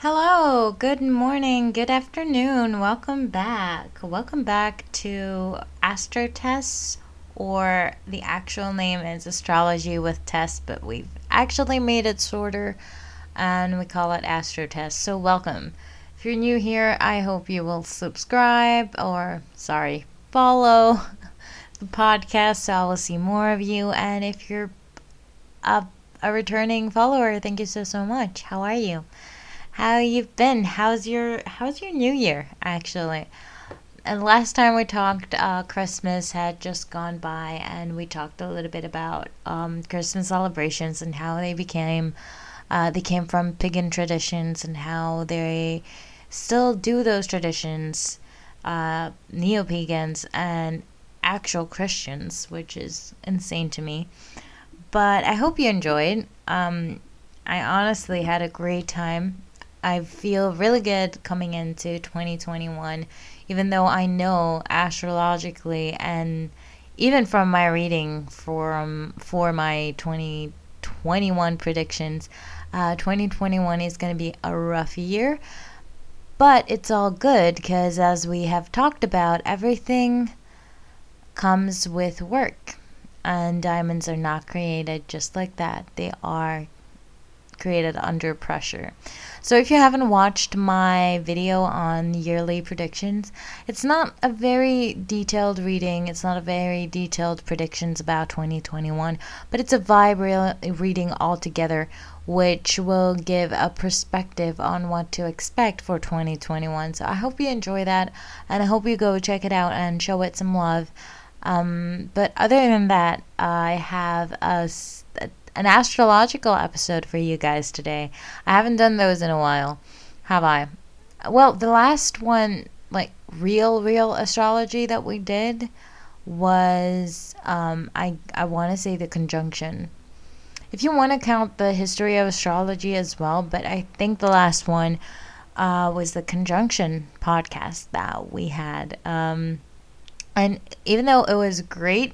Hello, good morning, good afternoon. Welcome back. Welcome back to Astro Tests, or the actual name is Astrology with Tests, but we've actually made it shorter and we call it Astro Tests. So, welcome. If you're new here, I hope you will subscribe or, sorry, follow the podcast so I will see more of you. And if you're a, a returning follower, thank you so, so much. How are you? How you've been. How's your How's your New Year actually? And last time we talked, uh, Christmas had just gone by, and we talked a little bit about um, Christmas celebrations and how they became. Uh, they came from pagan traditions and how they still do those traditions, uh, neo pagans and actual Christians, which is insane to me. But I hope you enjoyed. Um, I honestly had a great time I feel really good coming into 2021, even though I know astrologically and even from my reading for um, for my 2021 predictions, uh, 2021 is going to be a rough year. But it's all good because, as we have talked about, everything comes with work. And diamonds are not created just like that, they are created under pressure. So if you haven't watched my video on yearly predictions, it's not a very detailed reading. It's not a very detailed predictions about 2021, but it's a vibe re- reading altogether which will give a perspective on what to expect for 2021. So I hope you enjoy that and I hope you go check it out and show it some love. Um, but other than that, I have a an astrological episode for you guys today. I haven't done those in a while, have I? Well, the last one, like real, real astrology that we did was, um, I, I want to say the conjunction. If you want to count the history of astrology as well, but I think the last one uh, was the conjunction podcast that we had. Um, and even though it was great,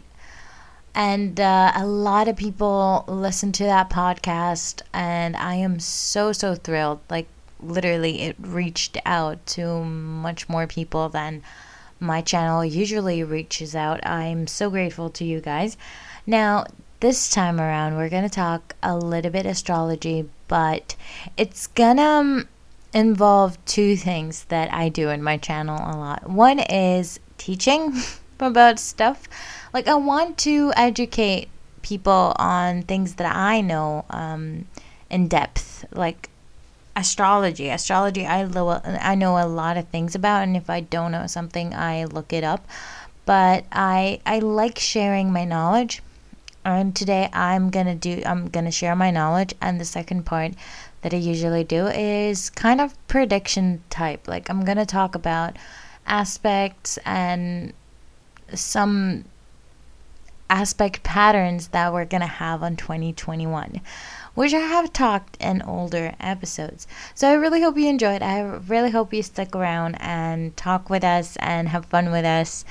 and uh, a lot of people listen to that podcast, and I am so, so thrilled. Like, literally, it reached out to much more people than my channel usually reaches out. I'm so grateful to you guys. Now, this time around, we're going to talk a little bit astrology, but it's going to um, involve two things that I do in my channel a lot. One is teaching about stuff like I want to educate people on things that I know um, in depth, like astrology. Astrology, I lo- I know a lot of things about, and if I don't know something, I look it up. But I I like sharing my knowledge, and today I'm gonna do I'm gonna share my knowledge. And the second part that I usually do is kind of prediction type. Like I'm gonna talk about aspects and some aspect patterns that we're going to have on 2021, which I have talked in older episodes. So I really hope you enjoyed. I really hope you stick around and talk with us and have fun with us.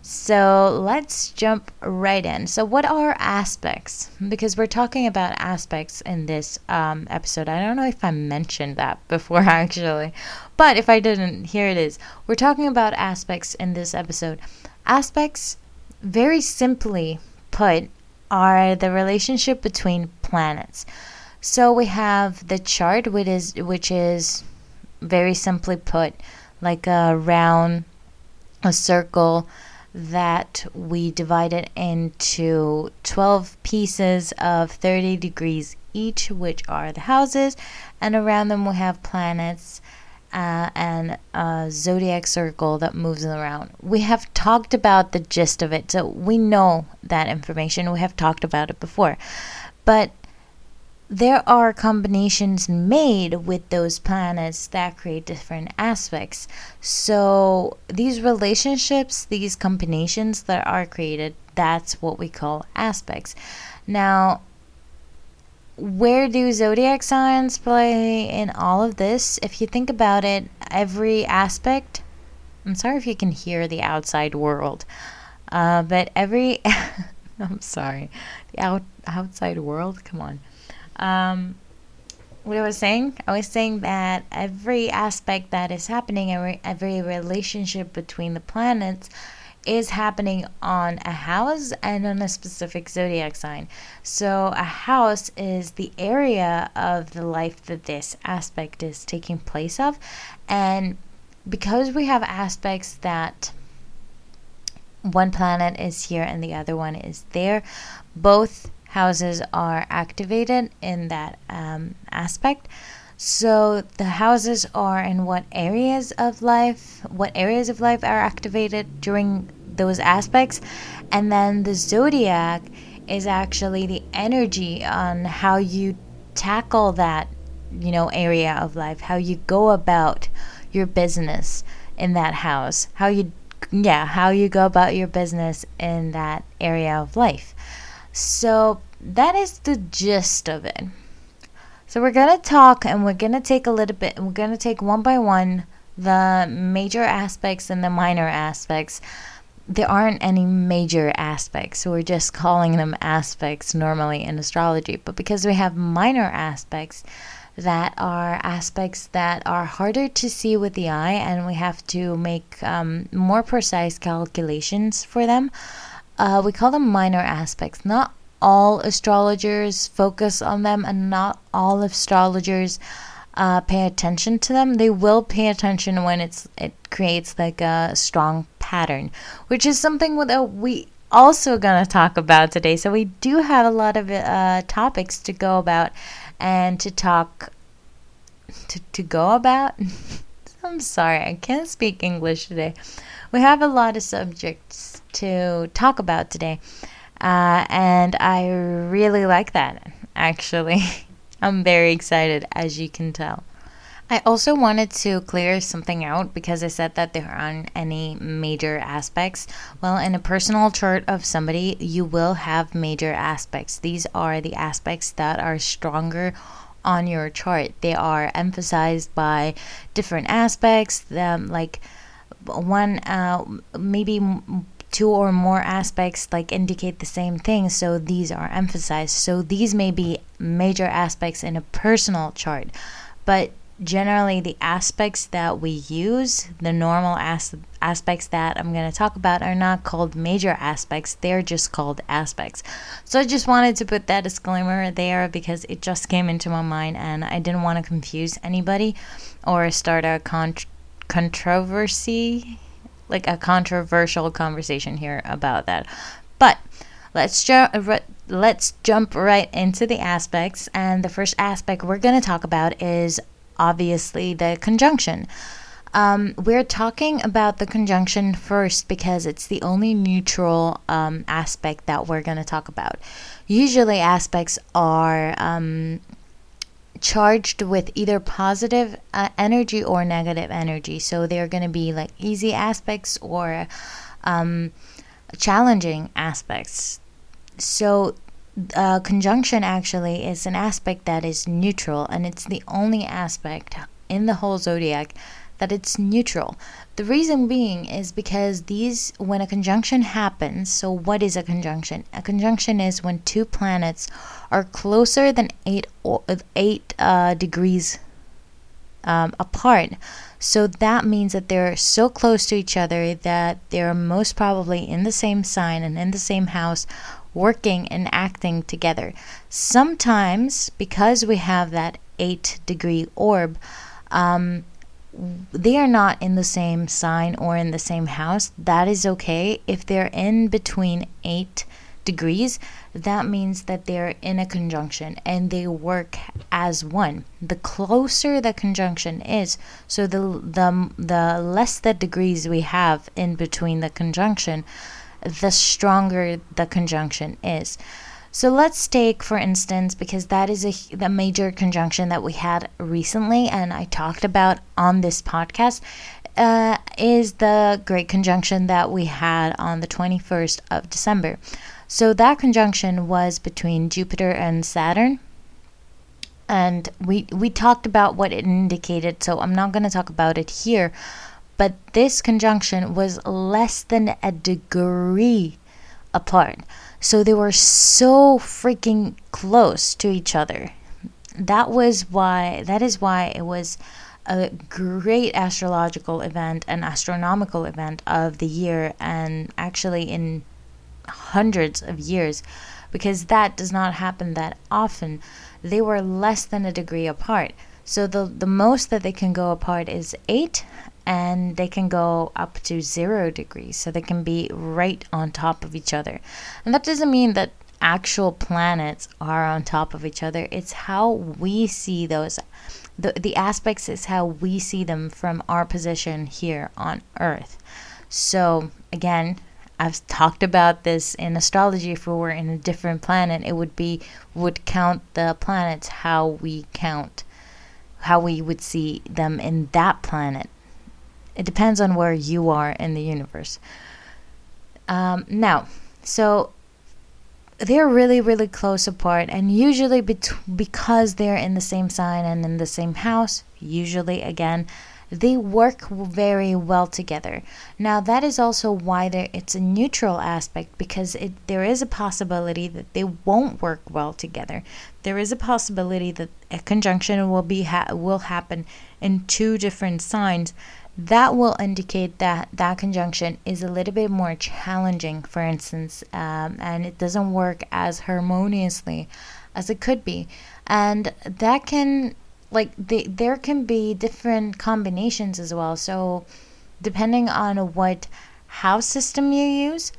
So let's jump right in. So, what are aspects? Because we're talking about aspects in this um, episode. I don't know if I mentioned that before, actually, but if I didn't, here it is. We're talking about aspects in this episode. Aspects very simply put, are the relationship between planets. So we have the chart, which is which is very simply put like a round, a circle that we divided into 12 pieces of 30 degrees each, which are the houses, and around them we have planets uh, and a zodiac circle that moves around. We have talked about the gist of it, so we know that information. We have talked about it before. But there are combinations made with those planets that create different aspects. So these relationships, these combinations that are created, that's what we call aspects. Now, where do zodiac signs play in all of this? If you think about it, every aspect. I'm sorry if you can hear the outside world, uh, but every. I'm sorry, the out outside world. Come on. Um, what I was saying? I was saying that every aspect that is happening, every, every relationship between the planets is happening on a house and on a specific zodiac sign. So, a house is the area of the life that this aspect is taking place of. And because we have aspects that one planet is here and the other one is there, both houses are activated in that um, aspect. So the houses are in what areas of life, what areas of life are activated during those aspects, and then the zodiac is actually the energy on how you tackle that, you know, area of life, how you go about your business in that house, how you yeah, how you go about your business in that area of life. So that is the gist of it. So we're going to talk and we're going to take a little bit, we're going to take one by one the major aspects and the minor aspects. There aren't any major aspects, so we're just calling them aspects normally in astrology. But because we have minor aspects, that are aspects that are harder to see with the eye, and we have to make um, more precise calculations for them. Uh, we call them minor aspects. Not all astrologers focus on them, and not all astrologers uh, pay attention to them. They will pay attention when it's it creates like a strong pattern, which is something that we also gonna talk about today. So we do have a lot of uh, topics to go about and to talk to, to go about. I'm sorry, I can't speak English today. We have a lot of subjects to talk about today, uh, and I really like that actually. I'm very excited, as you can tell. I also wanted to clear something out because I said that there aren't any major aspects. Well, in a personal chart of somebody, you will have major aspects. These are the aspects that are stronger on your chart. They are emphasized by different aspects, um, like one, uh, maybe two or more aspects like indicate the same thing so these are emphasized so these may be major aspects in a personal chart but generally the aspects that we use the normal as- aspects that i'm going to talk about are not called major aspects they're just called aspects. So i just wanted to put that disclaimer there because it just came into my mind and i didn't want to confuse anybody or start a con- controversy like a controversial conversation here about that. But let's ju- let's jump right into the aspects and the first aspect we're going to talk about is obviously the conjunction. Um, we're talking about the conjunction first because it's the only neutral um, aspect that we're going to talk about. Usually, aspects are um, charged with either positive uh, energy or negative energy. So they're going to be like easy aspects or um, challenging aspects. So uh, conjunction actually is an aspect that is neutral, and it's the only aspect in the whole zodiac that it's neutral. The reason being is because these, when a conjunction happens, so what is a conjunction? A conjunction is when two planets are closer than eight eight uh, degrees um, apart. So that means that they're so close to each other that they're most probably in the same sign and in the same house working and acting together. Sometimes, because we have that eight degree orb, um, they are not in the same sign or in the same house. That is okay. If they're in between eight degrees, that means that they're in a conjunction and they work as one. The closer the conjunction is, so the the the less the degrees we have in between the conjunction, the stronger the conjunction is. So let's take, for instance, because that is a the major conjunction that we had recently, and I talked about on this podcast, uh, is the great conjunction that we had on the 21st of December. So that conjunction was between Jupiter and Saturn. And we we talked about what it indicated, so I'm not going to talk about it here but this conjunction was less than a degree apart. So they were so freaking close to each other. that was why that is why it was a great astrological event and astronomical event of the year and actually in hundreds of years because that does not happen that often they were less than a degree apart so the the most that they can go apart is 8 and they can go up to 0 degrees so they can be right on top of each other and that doesn't mean that actual planets are on top of each other it's how we see those the, the aspects is how we see them from our position here on earth so again I've talked about this in astrology. If we were in a different planet, it would be would count the planets how we count, how we would see them in that planet. It depends on where you are in the universe. Um, now, so they're really, really close apart, and usually bet- because they're in the same sign and in the same house, usually again they work very well together. Now that is also why there it's a neutral aspect because it there is a possibility that they won't work well together. There is a possibility that a conjunction will be ha- will happen in two different signs. That will indicate that that conjunction is a little bit more challenging, for instance, um, and it doesn't work as harmoniously as it could be. And that can like they, there can be different combinations as well. So depending on what house system you use,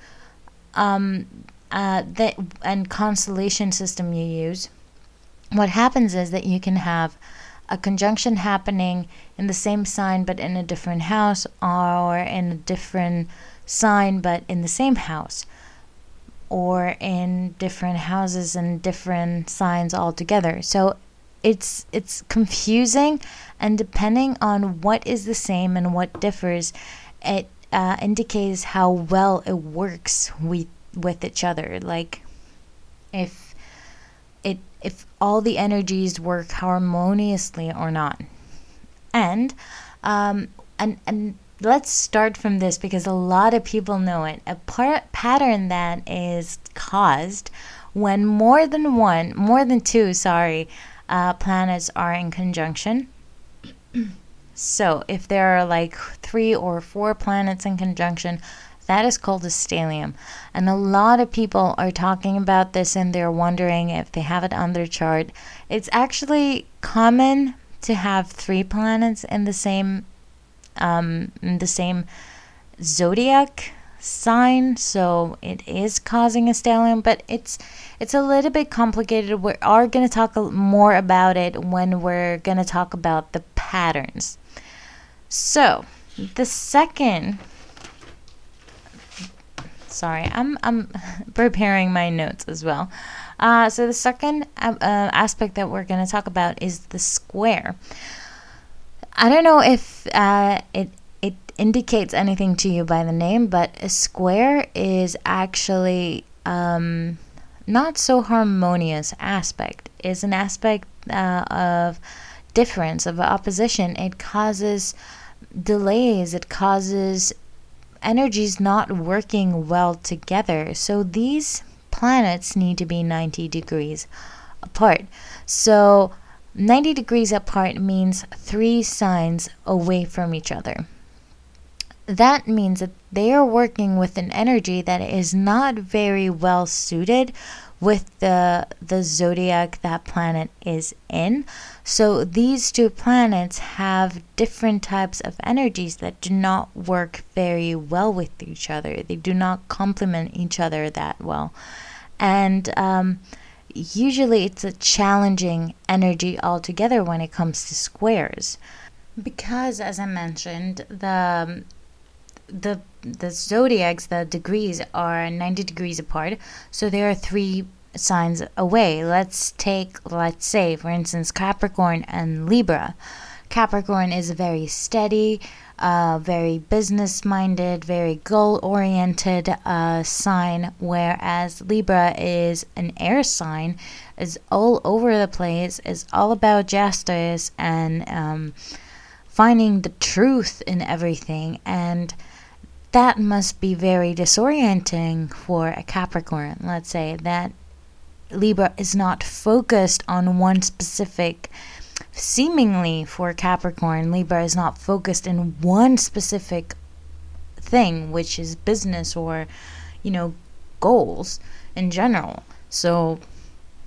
um, uh, that and constellation system you use, what happens is that you can have a conjunction happening in the same sign but in a different house, or in a different sign but in the same house, or in different houses and different signs altogether. So it's it's confusing and depending on what is the same and what differs it uh, indicates how well it works with with each other like if it if all the energies work harmoniously or not and um and and let's start from this because a lot of people know it a part pattern that is caused when more than one more than two sorry uh, planets are in conjunction. so, if there are like three or four planets in conjunction, that is called a stellium. And a lot of people are talking about this and they're wondering if they have it on their chart. It's actually common to have three planets in the same um, in the same zodiac sign, so it is causing a stellium, but it's it's a little bit complicated. We are going to talk more about it when we're going to talk about the patterns. So, the second sorry, I'm I'm preparing my notes as well. Uh, so the second uh, uh aspect that we're going to talk about is the square. I don't know if uh, it it indicates anything to you by the name, but a square is actually um, not so harmonious aspect. Is an aspect uh, of difference of opposition. It causes delays. It causes energies not working well together. So these planets need to be 90 degrees apart. So 90 degrees apart means three signs away from each other that means that they are working with an energy that is not very well suited with the the zodiac that planet is in. So these two planets have different types of energies that do not work very well with each other. They do not complement each other that well, and um, usually it's a challenging energy altogether when it comes to squares because as i mentioned the the the zodiacs, the degrees are 90 degrees apart, so there are three signs away. Let's take, let's say, for instance, Capricorn and Libra. Capricorn is a very steady, uh, very business minded, very goal oriented uh, sign, whereas Libra is an air sign, is all over the place, is all about justice and um, finding the truth in everything. And that must be very disorienting for a Capricorn. Let's say that Libra is not focused on one specific seemingly for Capricorn, Libra is not focused in one specific thing, which is business or, you know, goals in general. So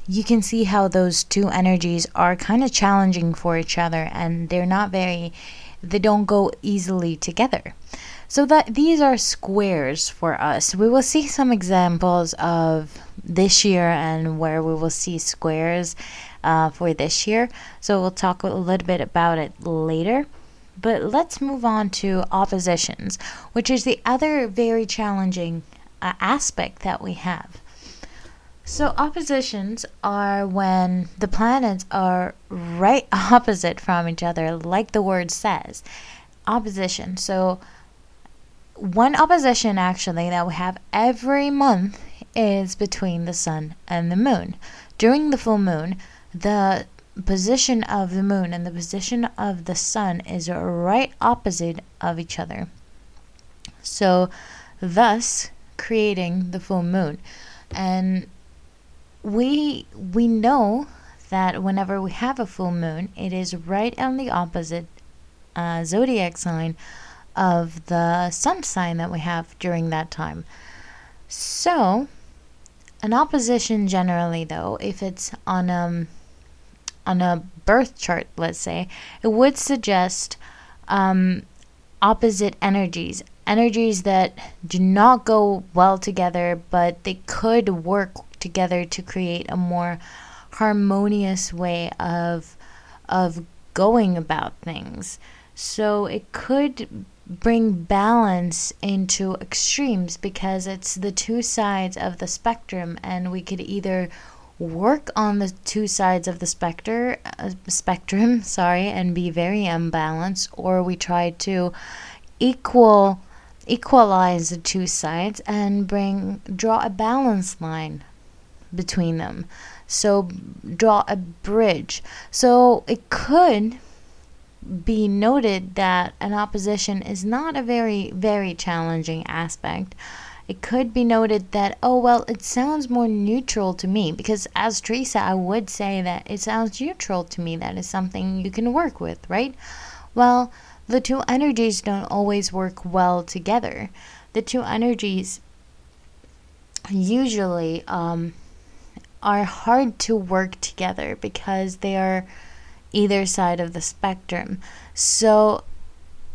you can see how those two energies are kind of challenging for each other and they're not very they don't go easily together. So that these are squares for us. We will see some examples of this year and where we will see squares uh, for this year. So we'll talk a little bit about it later. But let's move on to oppositions, which is the other very challenging uh, aspect that we have. So, oppositions are when the planets are right opposite from each other, like the word says. Opposition. So, one opposition actually that we have every month is between the sun and the moon. During the full moon, the position of the moon and the position of the sun is right opposite of each other. So, thus creating the full moon. And we we know that whenever we have a full moon, it is right on the opposite uh, zodiac sign of the sun sign that we have during that time. So, an opposition generally, though, if it's on a um, on a birth chart, let's say, it would suggest um, opposite energies, energies that do not go well together, but they could work together to create a more harmonious way of of going about things. So it could bring balance into extremes because it's the two sides of the spectrum and we could either work on the two sides of the specter uh, spectrum sorry and be very unbalanced or we try to equal equalize the two sides and bring draw a balance line between them. So draw a bridge. So it could be noted that an opposition is not a very, very challenging aspect. It could be noted that, oh, well, it sounds more neutral to me because, as Teresa, I would say that it sounds neutral to me. That is something you can work with, right? Well, the two energies don't always work well together. The two energies usually um, are hard to work together because they are either side of the spectrum. So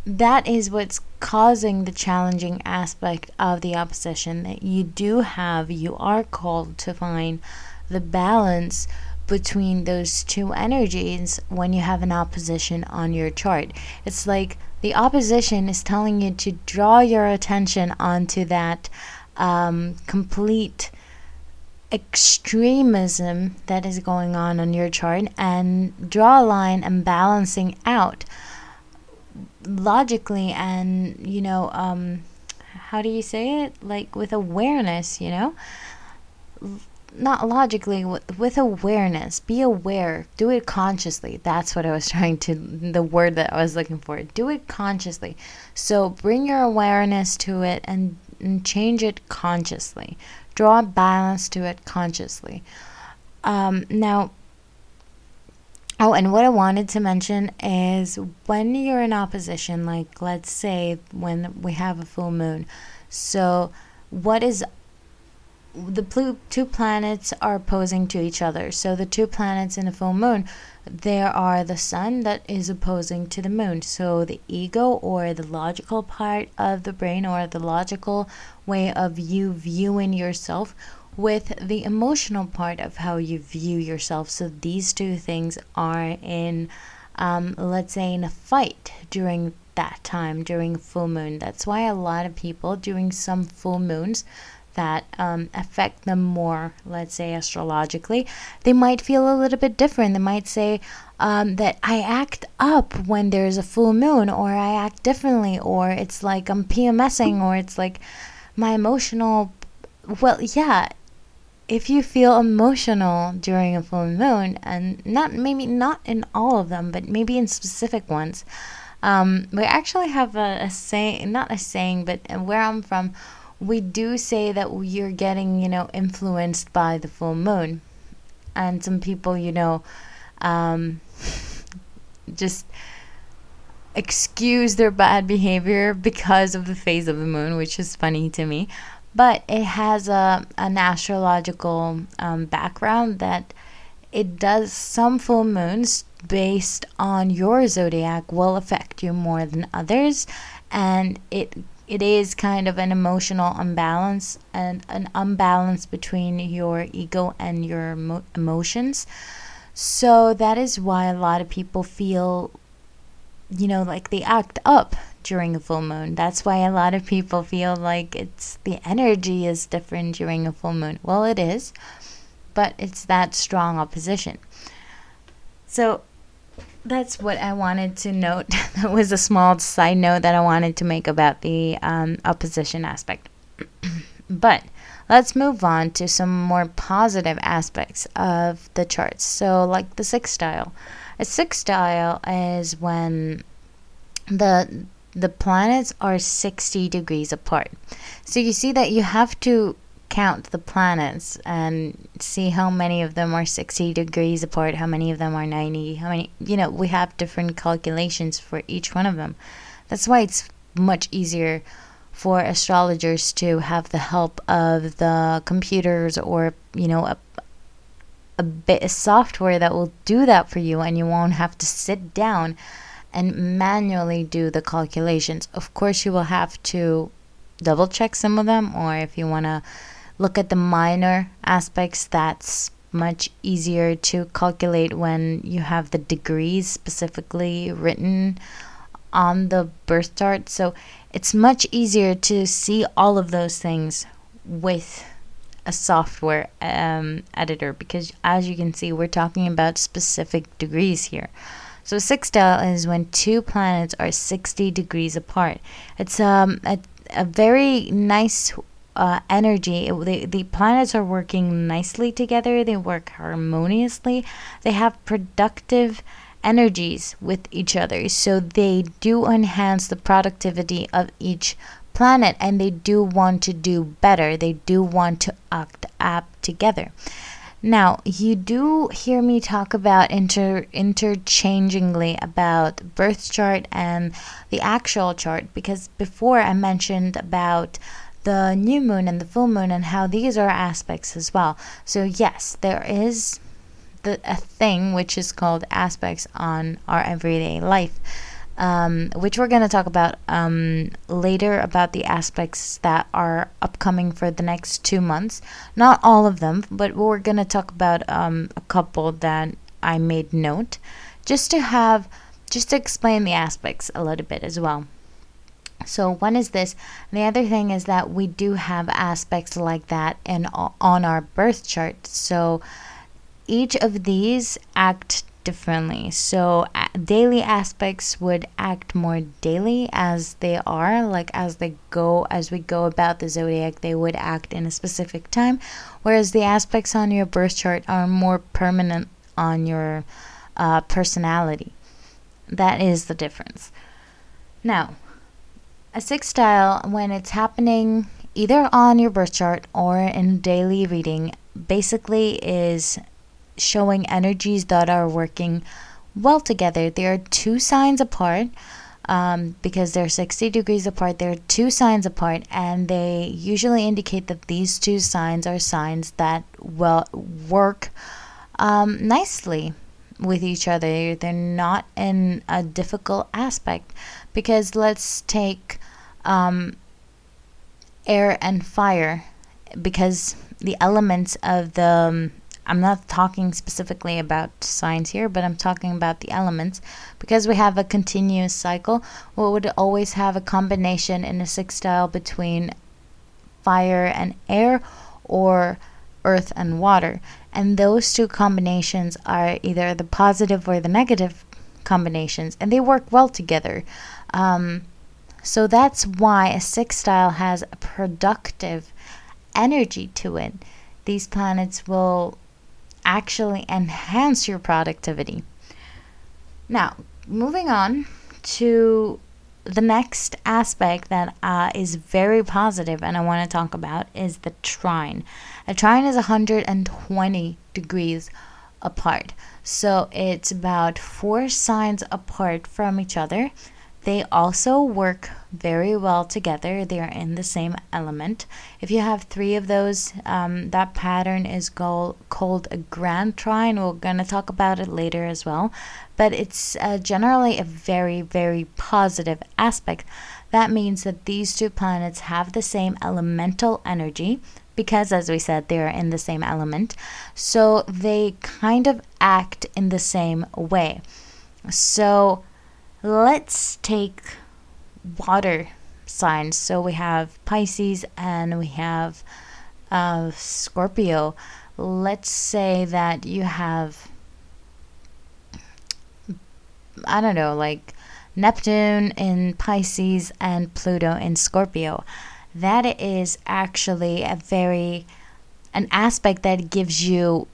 that is what's causing the challenging aspect of the opposition that you do have, you are called to find the balance between those two energies when you have an opposition on your chart. It's like the opposition is telling you to draw your attention onto that um, complete extremism that is going on on your chart and draw a line and balancing out logically and you know um how do you say it? Like with awareness you know? Not logically with, with awareness. Be aware. Do it consciously. That's what i was trying to the word that i was looking for. Do it consciously. So bring your awareness to it and, and change it consciously draw balance to it consciously. Um, now, oh, and what I wanted to mention is when you're in opposition, like let's say when we have a full moon. So, what is the two planets are opposing to each other. So the two planets in a full moon, there are the sun that is opposing to the moon. So the ego or the logical part of the brain or the logical way of you viewing yourself with the emotional part of how you view yourself. So these two things are in um, let's say in a fight during that time during full moon. That's why a lot of people during some full moons that um, affect them more, let's say astrologically, they might feel a little bit different. They might say um, that I act up when there's a full moon, or I act differently, or it's like I'm PMSing, or it's like my emotional. Well, yeah, if you feel emotional during a full moon, and not maybe not in all of them, but maybe in specific ones, um, we actually have a, a saying, not a saying, but where I'm from, we do say that you're getting, you know, influenced by the full moon. and some people, you know, um, just excuse their bad behavior because of the phase of the moon, which is funny to me. But it has a, an astrological um, background that it does some full moons based on your zodiac will affect you more than others and it it is kind of an emotional imbalance and an imbalance between your ego and your emo- emotions. So that is why a lot of people feel you know like they act up during a full moon. That's why a lot of people feel like it's the energy is different during a full moon. Well it is but it's that strong opposition. So that's what I wanted to note. that was a small side note that I wanted to make about the um, opposition aspect. but let's move on to some more positive aspects of the charts. So, like the sextile. A sextile is when the the planets are 60 degrees apart. So you see that you have to count the planets and see how many of them are 60 degrees apart, how many of them are 90, how many, you know, we have different calculations for each one of them. That's why it's much easier for astrologers to have the help of the computers or, you know, a, a bit of software that will do that for you and you won't have to sit down and manually do the calculations. Of course, you will have to double check some of them or if you want to look at the minor aspects that's much easier to calculate when you have the degrees specifically written on the birth chart. So it's much easier to see all of those things with a software um, editor because, as you can see, we're talking about specific degrees here. So sextile is when two planets are 60 degrees apart. It's um, a, a very nice uh, energy. It, the, the planets are working nicely together, they work harmoniously, they have productive energies with each other. So they do enhance the productivity of each planet and they do want to do better, they do want to act up together. Now, you do hear me talk about inter interchangingly about birth chart and the actual chart because before I mentioned about the new moon and the full moon and how these are aspects as well. So yes, there is the a thing which is called aspects on our everyday life. Um, which we're going to talk about um, later about the aspects that are upcoming for the next two months. Not all of them, but we're going to talk about um, a couple that I made note just to have, just to explain the aspects a little bit as well. So one is this. The other thing is that we do have aspects like that in on our birth chart. So each of these act differently. So daily aspects would act more daily as they are, like as they go as we go about the zodiac, they would act in a specific time, whereas the aspects on your birth chart are more permanent on your uh, personality. That is the difference. Now, a sextile, when it's happening either on your birth chart or in daily reading, basically is showing energies that are working well together. They are two signs apart. Um, because they're 60 degrees apart, they're two signs apart, and they usually indicate that these two signs are signs that will work um, nicely with each other. They're not in a difficult aspect because let's take um, air and fire because the elements of the um, I'm not talking specifically about signs here, but I'm talking about the elements. Because we have a continuous cycle, we would always have a combination in a sextile between fire and air or earth and water. And those two combinations are either the positive or the negative combinations, and they work well together. Um, so that's why a sextile has a productive energy to it. These planets will actually enhance your productivity. Now, moving on to the next aspect that uh, is very positive and I want to talk about is the trine. A trine is 120 degrees apart. So it's about four signs apart from each other. They also work very well together. They are in the same element. If you have three of those, um, that pattern is called, called a grand trine. We're going to talk about it later as well. But it's uh, generally a very, very positive aspect. That means that these two planets have the same elemental energy because, as we said, they're in the same element. So they kind of act in the same way. So let's take water signs. So we have Pisces and we have uh, Scorpio. Let's say that you have, I don't know, like Neptune in Pisces and Pluto in Scorpio. That is actually a very, an aspect that gives you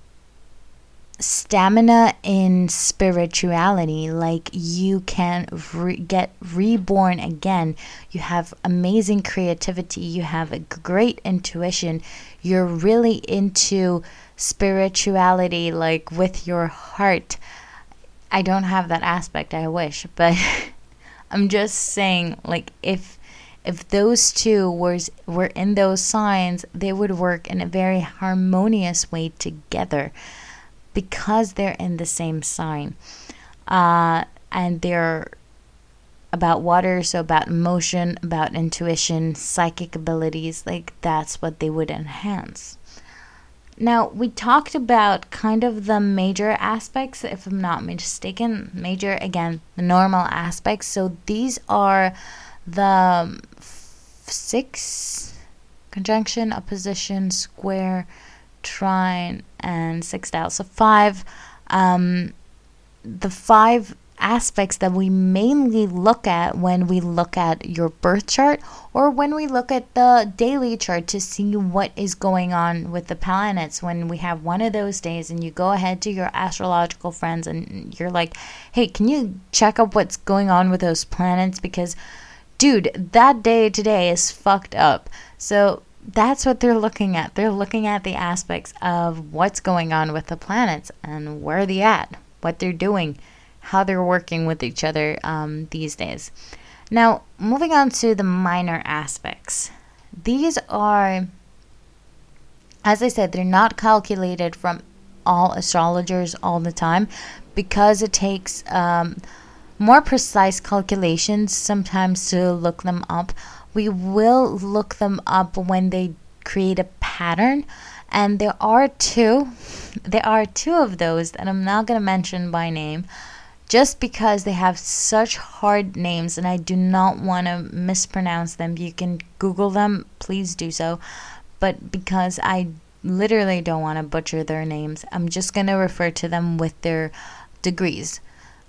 stamina in spirituality like you can re- get reborn again. You have amazing creativity. You have a great intuition. You're really into spirituality like with your heart. I don't have that aspect i wish but i'm just saying like if if those two were were in those signs they would work in a very harmonious way together because they're in the same sign. Uh, and they're about water, so about emotion, about intuition, psychic abilities, like that's what they would enhance. Now, we talked about kind of the major aspects, if I'm not mistaken. Major, again, the normal aspects. So these are the six conjunction, opposition, square, trine, and sextile. So five, um, the five aspects that we mainly look at when we look at your birth chart or when we look at the daily chart to see what is going on with the planets. When we have one of those days and you go ahead to your astrological friends and you're like hey can you check up what's going on with those planets? Because dude that day today is fucked up. So that's what they're looking at. They're looking at the aspects of what's going on with the planets and where they're at, what they're doing, how they're working with each other um, these days. Now, moving on to the minor aspects. These are, as I said, they're not calculated from all astrologers all the time because it takes um, more precise calculations sometimes to look them up we will look them up when they create a pattern. And there are two there are two of those that I'm not going to mention by name just because they have such hard names and I do not want to mispronounce them. You can google them please do so. But because I literally don't want to butcher their names I'm just going to refer to them with their degrees.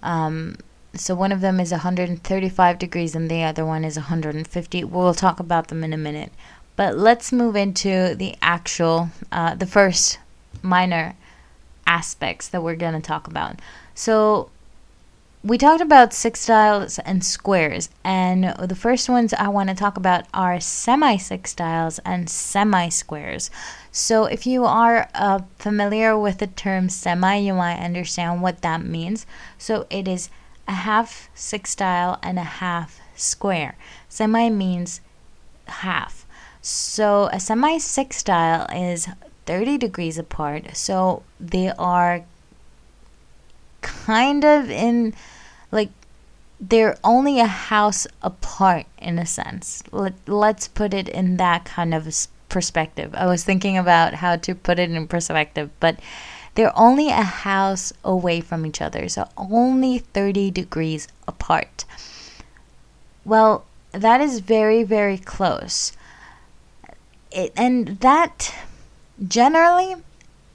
Um, so one of them is 135 degrees and the other one is 150. We'll talk about them in a minute. But let's move into the actual, uh, the first minor aspects that we're going to talk about. So we talked about sextiles and squares, and the first ones I want to talk about are semi sextiles and semi squares. So, if you are uh, familiar with the term semi, you might understand what that means. So, it is a half sextile and a half square. Semi means half. So a semi sextile is 30 degrees apart. So they are kind of in like they're only a house apart in a sense. Let, let's put it in that kind of perspective. I was thinking about how to put it in perspective, but they're only a house away from each other, so only 30 degrees apart. Well, that is very, very close. It, and that generally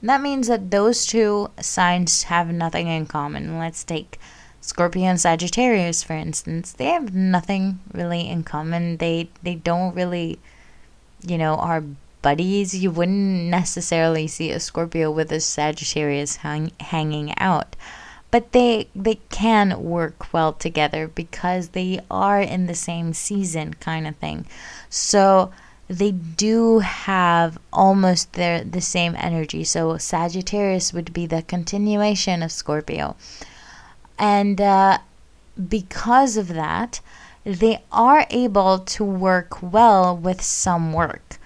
that means that those two signs have nothing in common. Let's take Scorpio and Sagittarius for instance. They have nothing really in common. They they don't really you know are buddies, you wouldn't necessarily see a Scorpio with a Sagittarius hang, hanging out. But they they can work well together because they are in the same season kind of thing. So they do have almost their the same energy. So Sagittarius would be the continuation of Scorpio, and uh, because of that, they are able to work well with some work.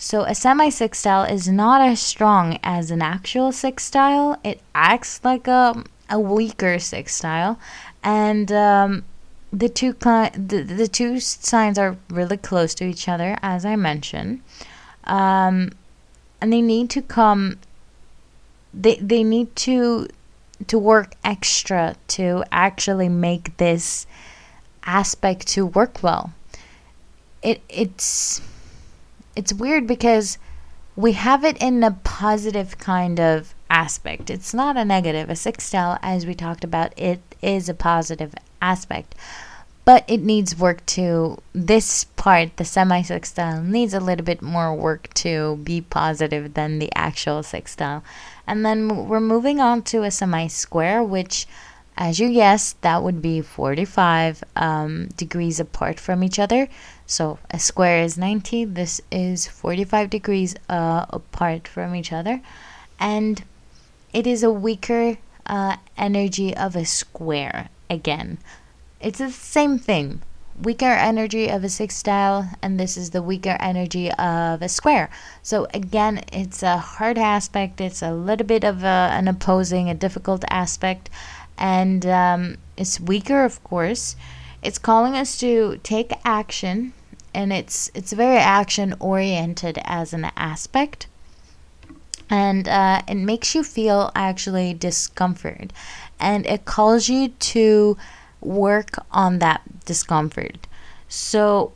So a semi sextile is not as strong as an actual sextile. It acts like a a weaker sextile, and um, the two the, the two signs are really close to each other, as I mentioned, um, and they need to come. They they need to to work extra to actually make this aspect to work well. It it's it's weird because we have it in a positive kind of aspect. It's not a negative. A sextile, as we talked about, it is a positive aspect. But it needs work to, this part, the semi sextile, needs a little bit more work to be positive than the actual sextile. And then we're moving on to a semi square, which, as you guessed, that would be 45 um, degrees apart from each other. So a square is 90, this is 45 degrees uh, apart from each other. And it is a weaker uh, energy of a square again. It's the same thing. Weaker energy of a sextile, and this is the weaker energy of a square. So, again, it's a hard aspect, it's a little bit of a, an opposing, a difficult aspect, and um, it's weaker, of course. It's calling us to take action, and it's it's very action oriented as an aspect. And uh, it makes you feel actually discomfort. And it calls you to work on that discomfort. So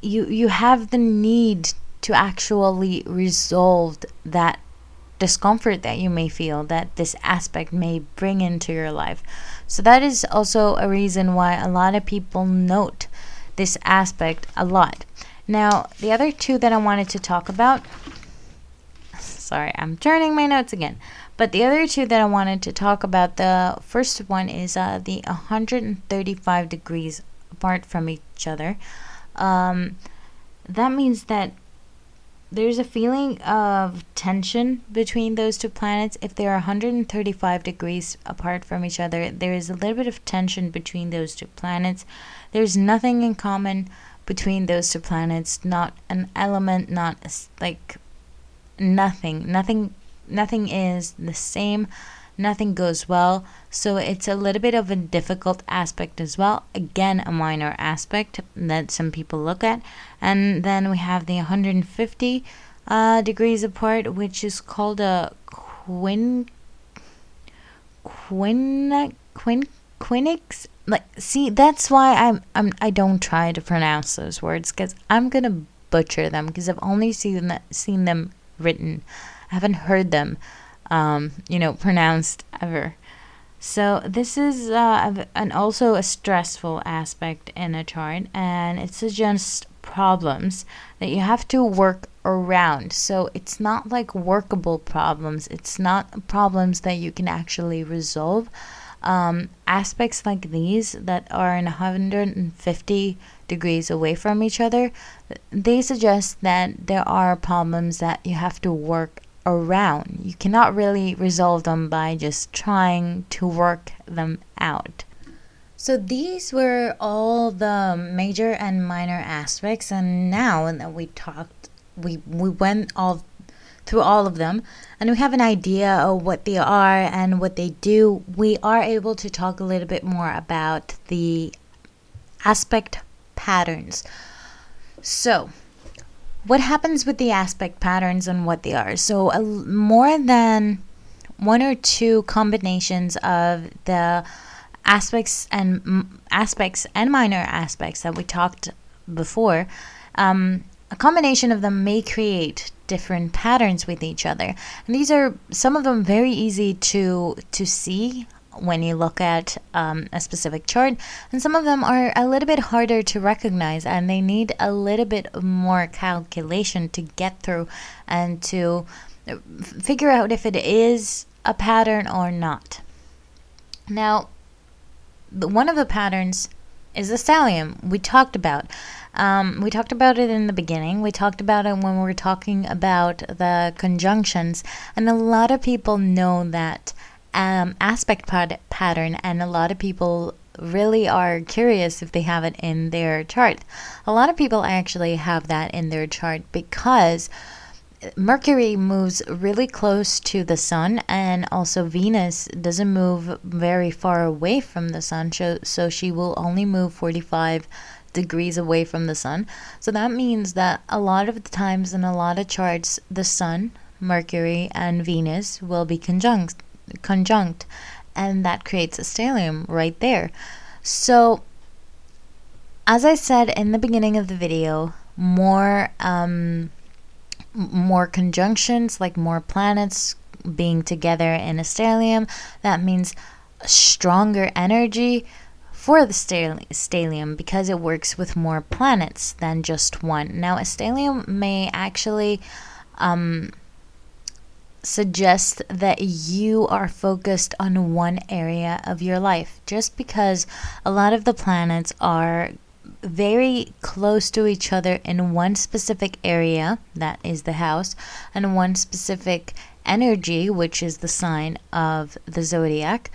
you you have the need to actually resolve that discomfort that you may feel that this aspect may bring into your life. So that is also a reason why a lot of people note this aspect a lot now the other two that i wanted to talk about Sorry, I'm turning my notes again. But the other two that I wanted to talk about, the first one is uh, the 135 degrees apart from each other. Um, that means that there's a feeling of tension between those two planets. If they are 135 degrees apart from each other, there is a little bit of tension between those two planets. There's nothing in common between those two planets, not an element, not like nothing nothing nothing is the same nothing goes well. So it's a little bit of a difficult aspect as well. Again a minor aspect that some people look at. And then we have the 150 uh, degrees apart which is called a quin quin quin quinix? Like see that's why I'm, I'm i don't try to pronounce those words because i'm gonna butcher them because i've only seen that seen them written. I haven't heard them, um, you know, pronounced ever. So this is uh, an also a stressful aspect in a chart, and it suggests problems that you have to work around. So it's not like workable problems. It's not problems that you can actually resolve. Um, aspects like these that are in 150 degrees away from each other, they suggest that there are problems that you have to work around. You cannot really resolve them by just trying to work them out. So these were all the major and minor aspects and now that we talked we we went all through all of them and we have an idea of what they are and what they do, we are able to talk a little bit more about the aspect patterns. So, what happens with the aspect patterns and what they are? So, uh, more than one or two combinations of the aspects and m- aspects and minor aspects that we talked before, um, a combination of them may create different patterns with each other. And these are some of them very easy to to see when you look at um, a specific chart, and some of them are a little bit harder to recognize, and they need a little bit more calculation to get through and to figure out if it is a pattern or not. Now, one of the patterns is the stellium we talked about. Um, we talked about it in the beginning. We talked about it when we were talking about the conjunctions, and a lot of people know that um, aspect pat- pattern, and a lot of people really are curious if they have it in their chart. A lot of people actually have that in their chart because Mercury moves really close to the sun, and also Venus doesn't move very far away from the sun, so, so she will only move 45 degrees away from the sun. So that means that a lot of the times in a lot of charts, the sun, Mercury, and Venus will be conjunct, conjunct and that creates a stellium right there. So, as I said in the beginning of the video, more um, more conjunctions, like more planets being together in a stellium, that means stronger energy for the stellium because it works with more planets than just one. Now, a stellium may actually um, suggest that you are focused on one area of your life just because a lot of the planets are very close to each other in one specific area, that is the house, and one specific energy, which is the sign of the zodiac.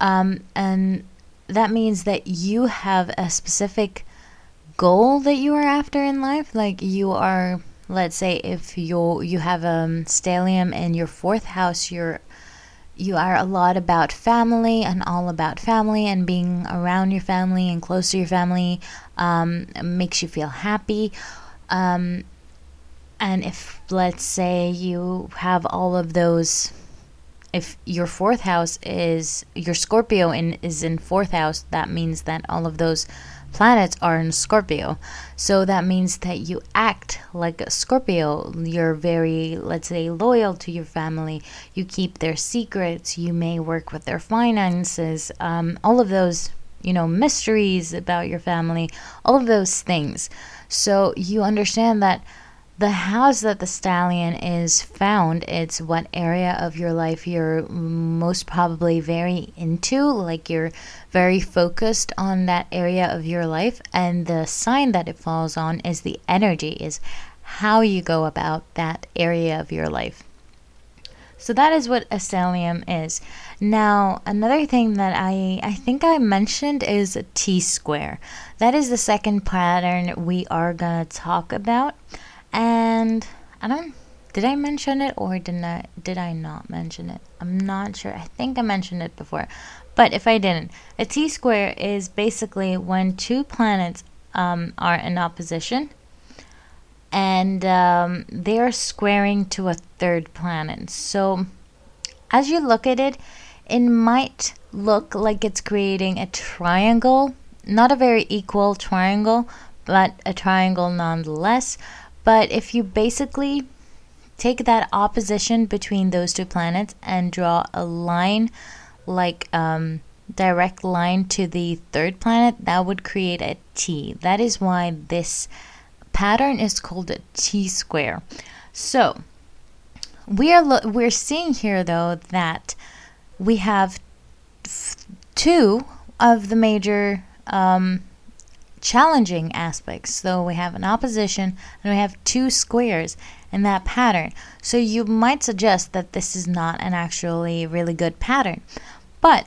Um, and that means that you have a specific goal that you are after in life. Like you are let's say if you you have a um, stellium in your fourth house you're you are a lot about family and all about family and being around your family and close to your family um, makes you feel happy. Um, and if let's say you have all of those if your fourth house is your scorpio in is in fourth house that means that all of those planets are in Scorpio. So that means that you act like a Scorpio. You're very, let's say, loyal to your family. You keep their secrets. You may work with their finances. Um, all of those, you know, mysteries about your family, all of those things. So you understand that the house that the stellium is found it's what area of your life you're most probably very into like you're very focused on that area of your life and the sign that it falls on is the energy is how you go about that area of your life so that is what a stellium is. Now, another thing that I, I think I mentioned is T square. That is the second pattern we are going to talk about and I don't did I mention it or did I did I not mention it? I'm not sure. I think I mentioned it before, but if I didn't, a T square is basically when two planets um, are in opposition and um, they are squaring to a third planet. So as you look at it, it might look like it's creating a triangle, not a very equal triangle, but a triangle nonetheless but if you basically take that opposition between those two planets and draw a line like um, direct line to the third planet, that would create a T. That is why this pattern is called a T square. So we are lo- we're seeing here though that we have f- two of the major um, challenging aspects. So we have an opposition and we have two squares in that pattern. So you might suggest that this is not an actually really good pattern. But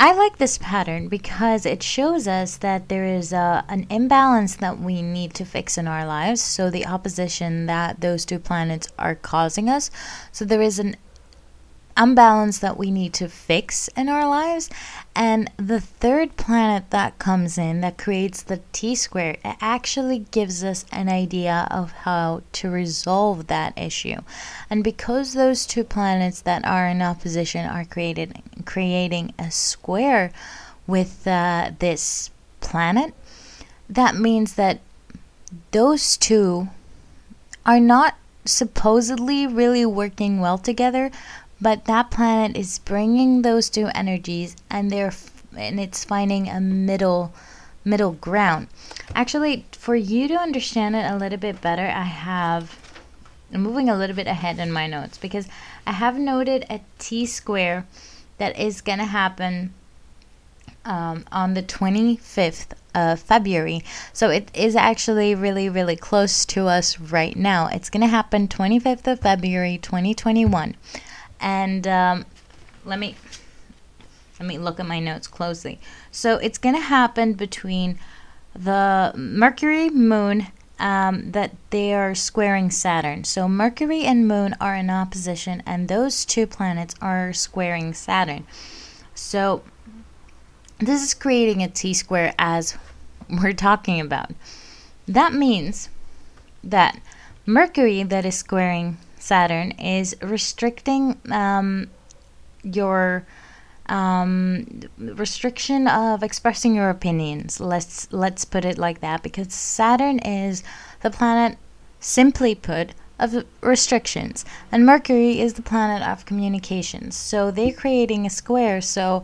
I like this pattern because it shows us that there is a, an imbalance that we need to fix in our lives. So, the opposition that those two planets are causing us. So, there is an unbalance that we need to fix in our lives. And the third planet that comes in that creates the T square, it actually gives us an idea of how to resolve that issue. And because those two planets that are in opposition are created creating a square with uh, this planet, that means that those two are not supposedly really working well together, but that planet is bringing those two energies and they're and it's finding a middle middle ground actually for you to understand it a little bit better i have i'm moving a little bit ahead in my notes because i have noted a t square that is going to happen um, on the 25th of February. So it is actually really, really close to us right now. It's going to happen 25th of February 2021. And um, let me let me look at my notes closely. So it's going to happen between the Mercury, Moon, um, that they are squaring Saturn. So Mercury and Moon are in opposition, and those two planets are squaring Saturn. So this is creating a T square as we're talking about. That means that Mercury, that is squaring Saturn, is restricting um, your um, restriction of expressing your opinions. Let's let's put it like that because Saturn is the planet, simply put, of restrictions, and Mercury is the planet of communications. So they're creating a square. So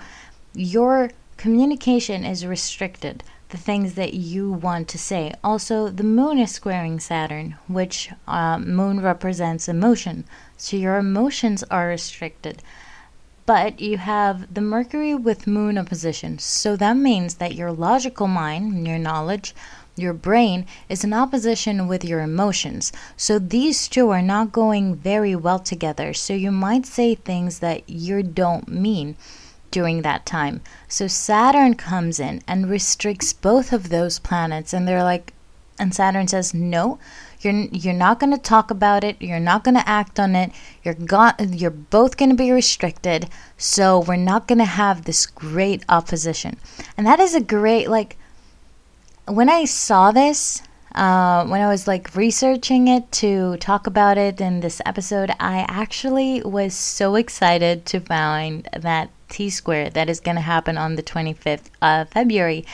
your communication is restricted. The things that you want to say. Also, the moon is squaring Saturn, which uh, moon represents emotion. So your emotions are restricted but you have the Mercury with Moon opposition. So that means that your logical mind, your knowledge, your brain is in opposition with your emotions. So these two are not going very well together. So you might say things that you don't mean during that time. So Saturn comes in and restricts both of those planets, and they're like, and Saturn says, no, you're you're not going to talk about it. You're not going to act on it. You're got you're both going to be restricted. So we're not going to have this great opposition. And that is a great like when I saw this uh, when I was like researching it to talk about it in this episode, I actually was so excited to find that T square that is going to happen on the 25th of February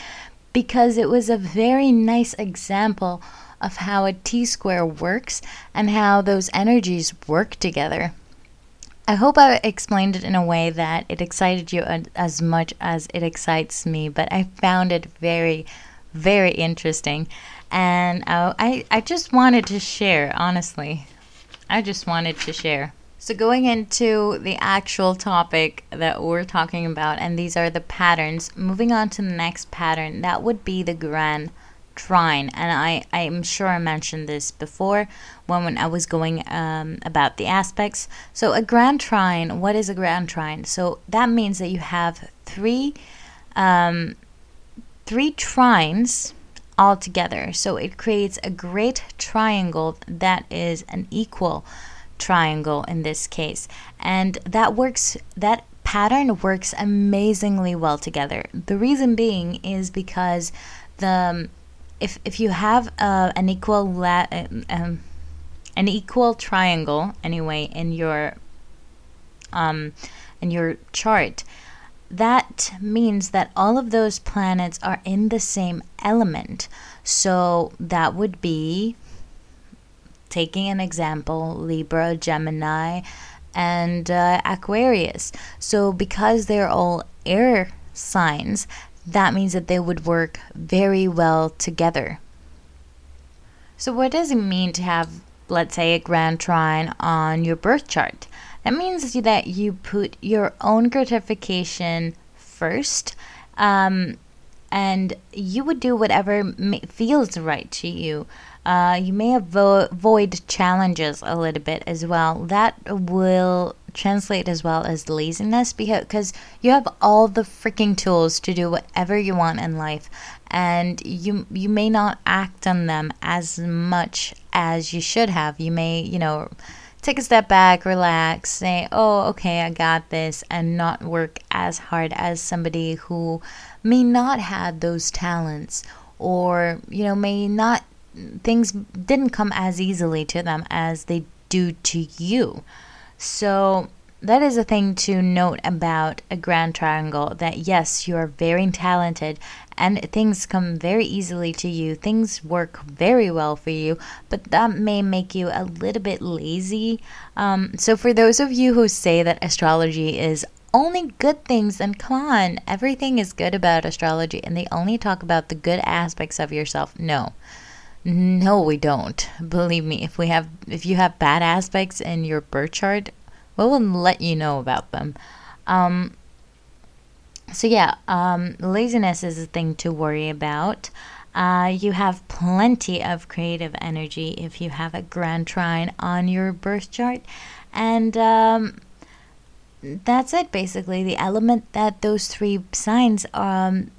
because it was a very nice example of how a T square works and how those energies work together. I hope I explained it in a way that it excited you as much as it excites me, but I found it very, very interesting. And uh, I, I just wanted to share, honestly. I just wanted to share. So, going into the actual topic that we're talking about, and these are the patterns, moving on to the next pattern, that would be the grand trine and I, I'm sure I mentioned this before when, when I was going um, about the aspects. So a grand trine, what is a grand trine? So that means that you have three um, three trines all together. So it creates a great triangle that is an equal triangle in this case. And that works that pattern works amazingly well together. The reason being is because the if if you have uh, an equal la- um, an equal triangle anyway in your um, in your chart, that means that all of those planets are in the same element. So that would be taking an example Libra, Gemini, and uh, Aquarius. So because they're all air signs, that means that they would work very well together. So, what does it mean to have, let's say, a grand trine on your birth chart? That means that you put your own gratification first, um, and you would do whatever feels right to you. Uh, you may avo- avoid challenges a little bit as well. That will translate as well as laziness because you have all the freaking tools to do whatever you want in life and you you may not act on them as much as you should have you may you know take a step back relax say oh okay i got this and not work as hard as somebody who may not have those talents or you know may not things didn't come as easily to them as they do to you. So that is a thing to note about a grand triangle that yes, you are very talented and things come very easily to you. Things work very well for you, but that may make you a little bit lazy. Um, so, for those of you who say that astrology is only good things, then come on, everything is good about astrology and they only talk about the good aspects of yourself. No. No, we don't. Believe me, if we have if you have bad aspects in your birth chart, we will let you know about them. Um, So, yeah, um, laziness is a thing to worry about. Uh, you have plenty of creative energy if you have a grand trine on your birth chart. And um, that's it, basically. The element that those three signs, um,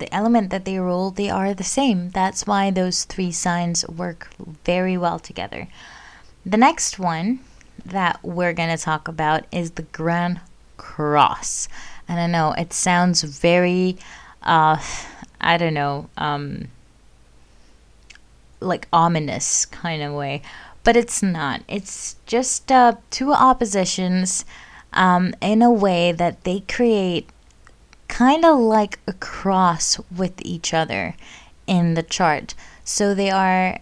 the element that they rule, they are the same. That's why those three signs work very well together. The next one that we're going to talk about is the Grand Cross. And I know it sounds very, uh, I don't know, um, like ominous kind of way, but it's not. It's just uh, two oppositions um, in a way that they create kind of like a cross with each other in the chart. So they are,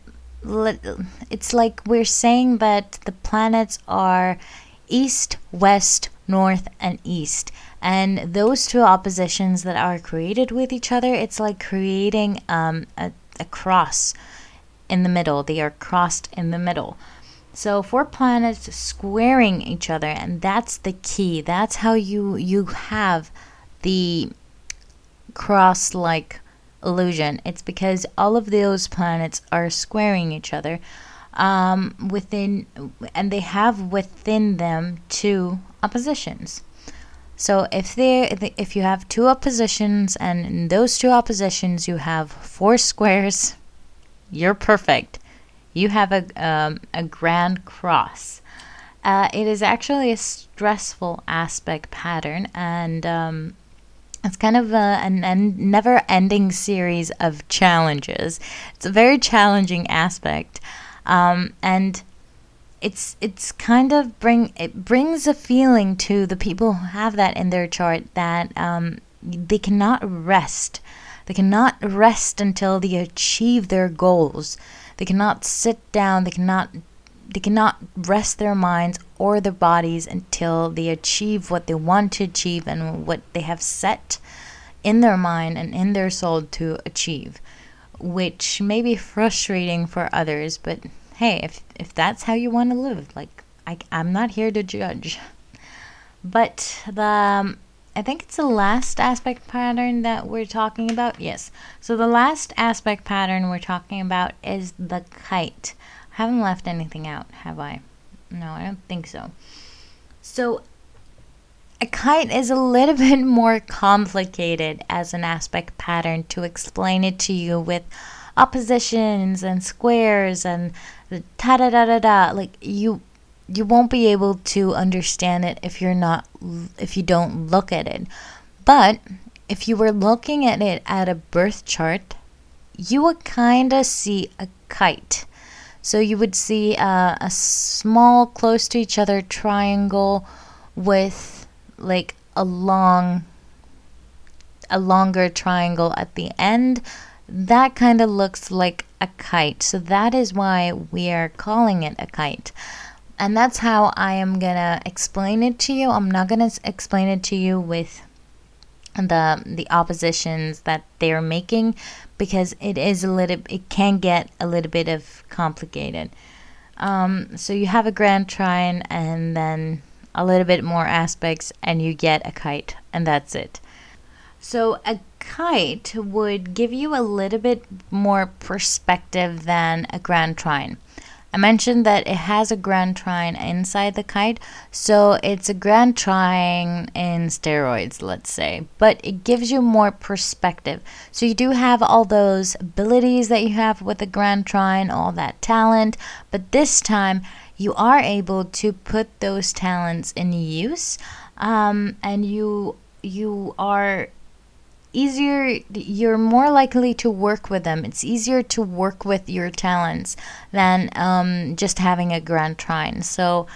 it's like we're saying that the planets are east, west, north, and east. And those two oppositions that are created with each other, it's like creating um, a, a cross in the middle. They are crossed in the middle. So four planets squaring each other, and that's the key. That's how you you have the cross-like illusion. It's because all of those planets are squaring each other um, within, and they have within them two oppositions. So if they if you have two oppositions, and in those two oppositions you have four squares, you're perfect you have a, um, a grand cross. Uh, it is actually a stressful aspect pattern, and um, it's kind of a, an, a never ending series of challenges. It's a very challenging aspect. Um, and it's it's kind of bring it brings a feeling to the people who have that in their chart that um, they cannot rest. They cannot rest until they achieve their goals. They cannot sit down, they cannot they cannot rest their minds or their bodies until they achieve what they want to achieve and what they have set in their mind and in their soul to achieve, which may be frustrating for others, but hey, if if that's how you want to live, like I, I'm not here to judge. But the um, I think it's the last aspect pattern that we're talking about. Yes. So the last aspect pattern we're talking about is the kite. I haven't left anything out, have I? No, I don't think so. So a kite is a little bit more complicated as an aspect pattern to explain it to you with oppositions and squares and the ta da da da da. Like you you won't be able to understand it if you're not if you don't look at it. But if you were looking at it at a birth chart, you would kind of see a kite. So you would see a, a small, close to each other triangle with like a long, a longer triangle at the end. That kind of looks like a kite. So that is why we are calling it a kite and that's how I am gonna explain it to you. I'm not gonna explain it to you with the the oppositions that they're making because it is a little it can get a little bit of complicated. Um, so you have a grand trine and then a little bit more aspects and you get a kite and that's it. So a kite would give you a little bit more perspective than a grand trine. I mentioned that it has a grand trine inside the kite, so it's a grand trine in steroids, let's say, but it gives you more perspective. So you do have all those abilities that you have with the grand trine, all that talent, but this time you are able to put those talents in use, um, and you you are easier you're more likely to work with them. It's easier to work with your talents than um, just having a grand trine. So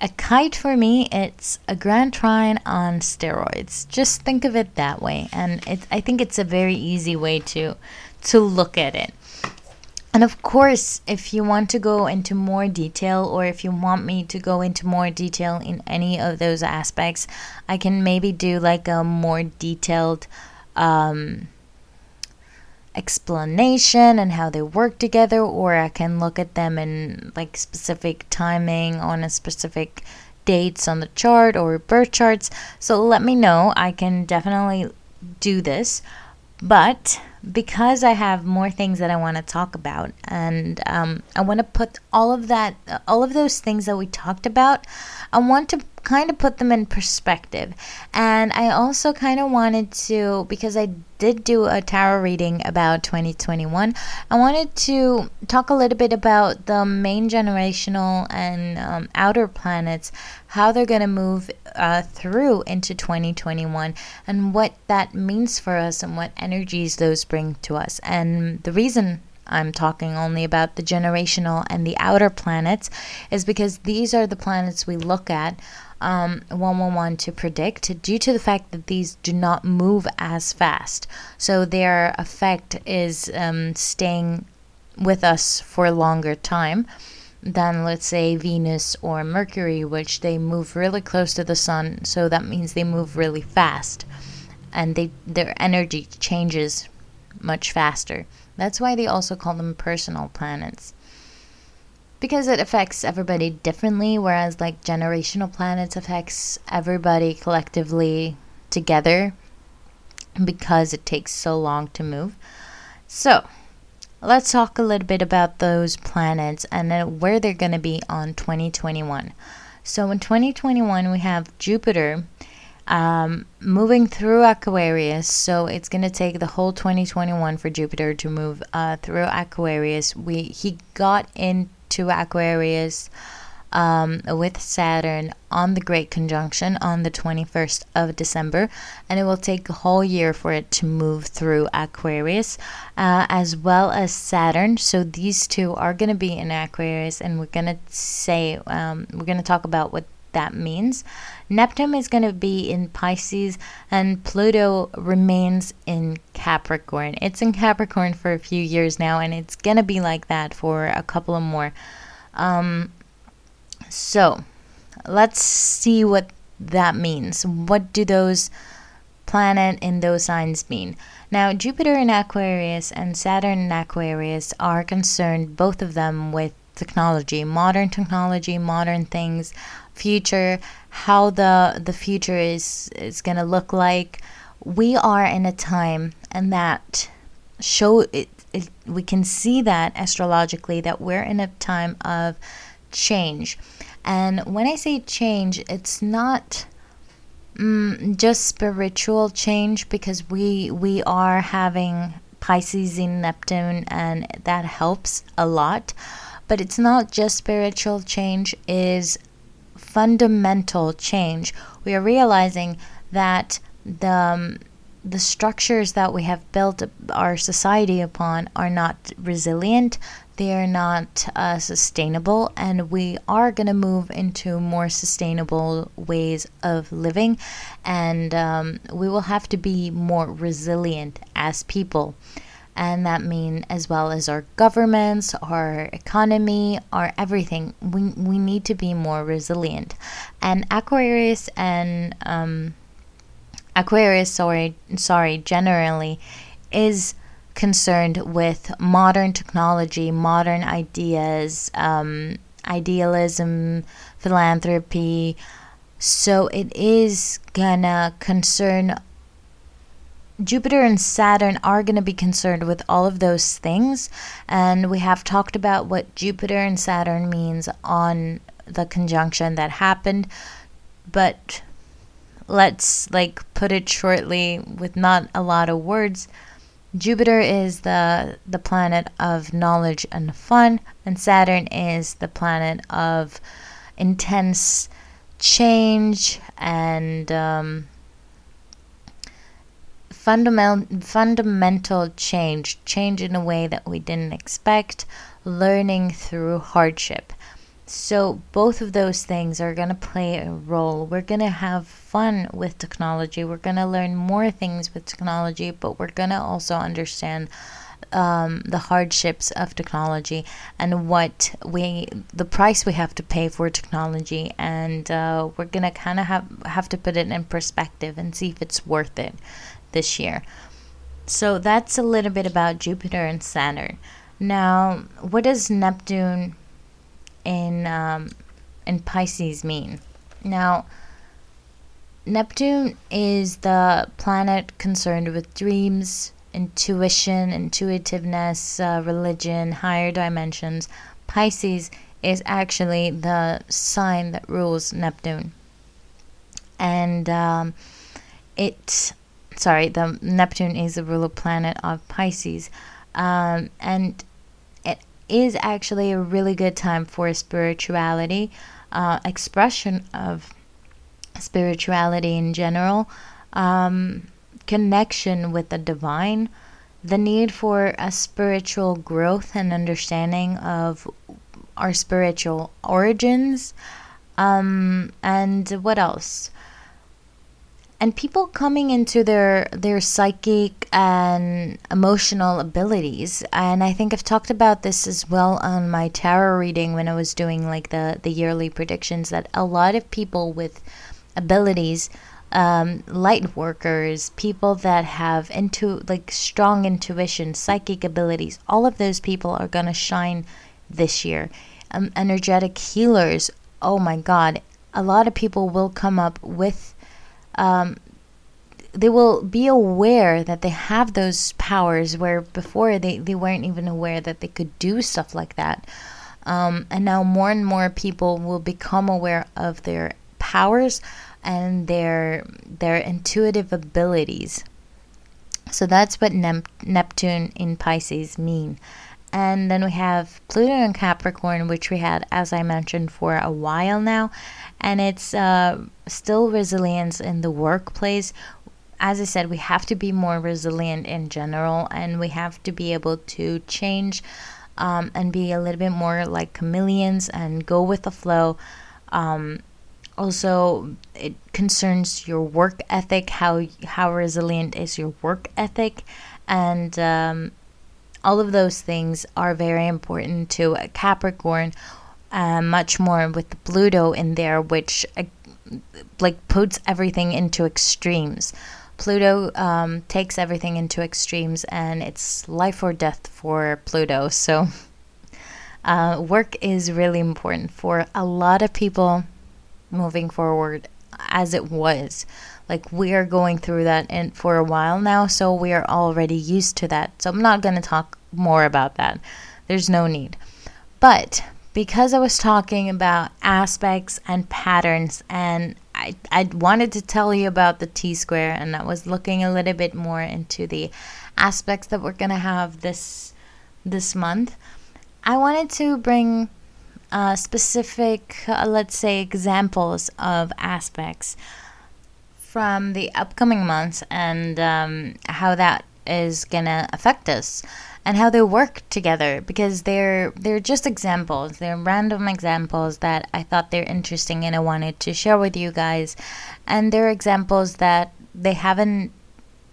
a kite for me it's a grand trine on steroids. Just think of it that way. And it, i think it's a very easy way to to look at it and of course, if you want to go into more detail or if you want me to go into more detail in any of those aspects, I can maybe do like a more detailed um, explanation and how they work together, or I can look at them in like specific timing on a specific dates on the chart or birth charts. So let me know. I can definitely do this. But because I have more things that I want to talk about, and um, I want to put all of that, all of those things that we talked about, I want to kind of put them in perspective. And I also kind of wanted to, because I did do a tarot reading about 2021, I wanted to talk a little bit about the main generational and um, outer planets, how they're going to move uh, through into 2021, and what that means for us and what energies those bring to us. And the reason I'm talking only about the generational and the outer planets, is because these are the planets we look at um, 111 to predict due to the fact that these do not move as fast. So their effect is um, staying with us for a longer time than, let's say, Venus or Mercury, which they move really close to the sun. So that means they move really fast and they, their energy changes much faster. That's why they also call them personal planets. Because it affects everybody differently, whereas like generational planets affects everybody collectively together because it takes so long to move. So, let's talk a little bit about those planets and where they're going to be on 2021. So, in 2021, we have Jupiter um, moving through Aquarius. So it's going to take the whole 2021 for Jupiter to move uh, through Aquarius. We he got into Aquarius um, with Saturn on the Great Conjunction on the 21st of December, and it will take a whole year for it to move through Aquarius, uh, as well as Saturn. So these two are going to be in Aquarius, and we're going to say um, we're going to talk about what that means. Neptune is going to be in Pisces and Pluto remains in Capricorn. It's in Capricorn for a few years now and it's going to be like that for a couple of more. Um, so let's see what that means. What do those planet in those signs mean? Now, Jupiter in Aquarius and Saturn in Aquarius are concerned, both of them, with technology, modern technology, modern things, future, how the the future is is going to look like. We are in a time and that show it, it we can see that astrologically that we're in a time of change. And when I say change, it's not mm, just spiritual change because we we are having Pisces in Neptune and that helps a lot. But it's not just spiritual change is fundamental change. We are realizing that the um, the structures that we have built our society upon are not resilient, they are not uh, sustainable, and we are going to move into more sustainable ways of living, and um, we will have to be more resilient as people and that mean as well as our governments, our economy, our everything. We we need to be more resilient, and Aquarius and um, Aquarius, sorry, sorry, generally is concerned with modern technology, modern ideas, um, idealism, philanthropy. So it is gonna concern Jupiter and Saturn are going to be concerned with all of those things. And we have talked about what Jupiter and Saturn means on the conjunction that happened. But let's like put it shortly with not a lot of words. Jupiter is the the planet of knowledge and fun, and Saturn is the planet of intense change and um, fundamental fundamental change, change in a way that we didn't expect, learning through hardship. So both of those things are going to play a role. We're going to have fun with technology. We're going to learn more things with technology, but we're going to also understand um, the hardships of technology and what we the price we have to pay for technology and uh, we're gonna kind of have have to put it in perspective and see if it's worth it this year. So that's a little bit about Jupiter and Saturn. Now, what does Neptune in um, in Pisces mean? Now, Neptune is the planet concerned with dreams, intuition, intuitiveness, uh, religion, higher dimensions. Pisces is actually the sign that rules Neptune. And um, it, sorry, the Neptune is the ruler planet of Pisces. Um, and it is actually a really good time for spirituality, uh, expression of spirituality in general, um, connection with the divine, the need for a spiritual growth and understanding of our spiritual origins, um, and what else? And people coming into their their psychic and emotional abilities. And i think i've talked about this as well on my tarot reading when i was doing like the the yearly predictions that a lot of people with abilities um, light workers people that have into like strong intuition psychic abilities all of those people are going to shine this year. Um, energetic healers oh my god a lot of people will come up with um, they will be aware that they have those powers where before they, they weren't even aware that they could do stuff like that. Um, and now more and more people will become aware of their powers and their their intuitive abilities. So that's what Nep- Neptune in Pisces mean. And then we have Pluto and Capricorn, which we had, as I mentioned, for a while now. And it's uh, still resilience in the workplace. As I said, we have to be more resilient in general, and we have to be able to change um, and be a little bit more like chameleons and go with the flow. Um, also, it concerns your work ethic, how how resilient is your work ethic, and um, all of those things are very important to a Capricorn. Uh, much more with Pluto in there, which uh, like puts everything into extremes. Pluto um, takes everything into extremes, and it's life or death for Pluto. So, uh, work is really important for a lot of people moving forward, as it was. Like we are going through that in, for a while now, so we are already used to that. So I'm not to talk more about that. There's no need. But because I was talking about aspects and patterns, and I, I wanted to tell you about the T square, and I was looking a little bit more into the aspects that we're going to have this this month. I wanted to bring uh, specific, uh, let's say, examples of aspects from the upcoming months and um, how that is gonna affect us and how they work together because they're they're just examples they're random examples that i thought they're interesting and i wanted to share with you guys and they're examples that they haven't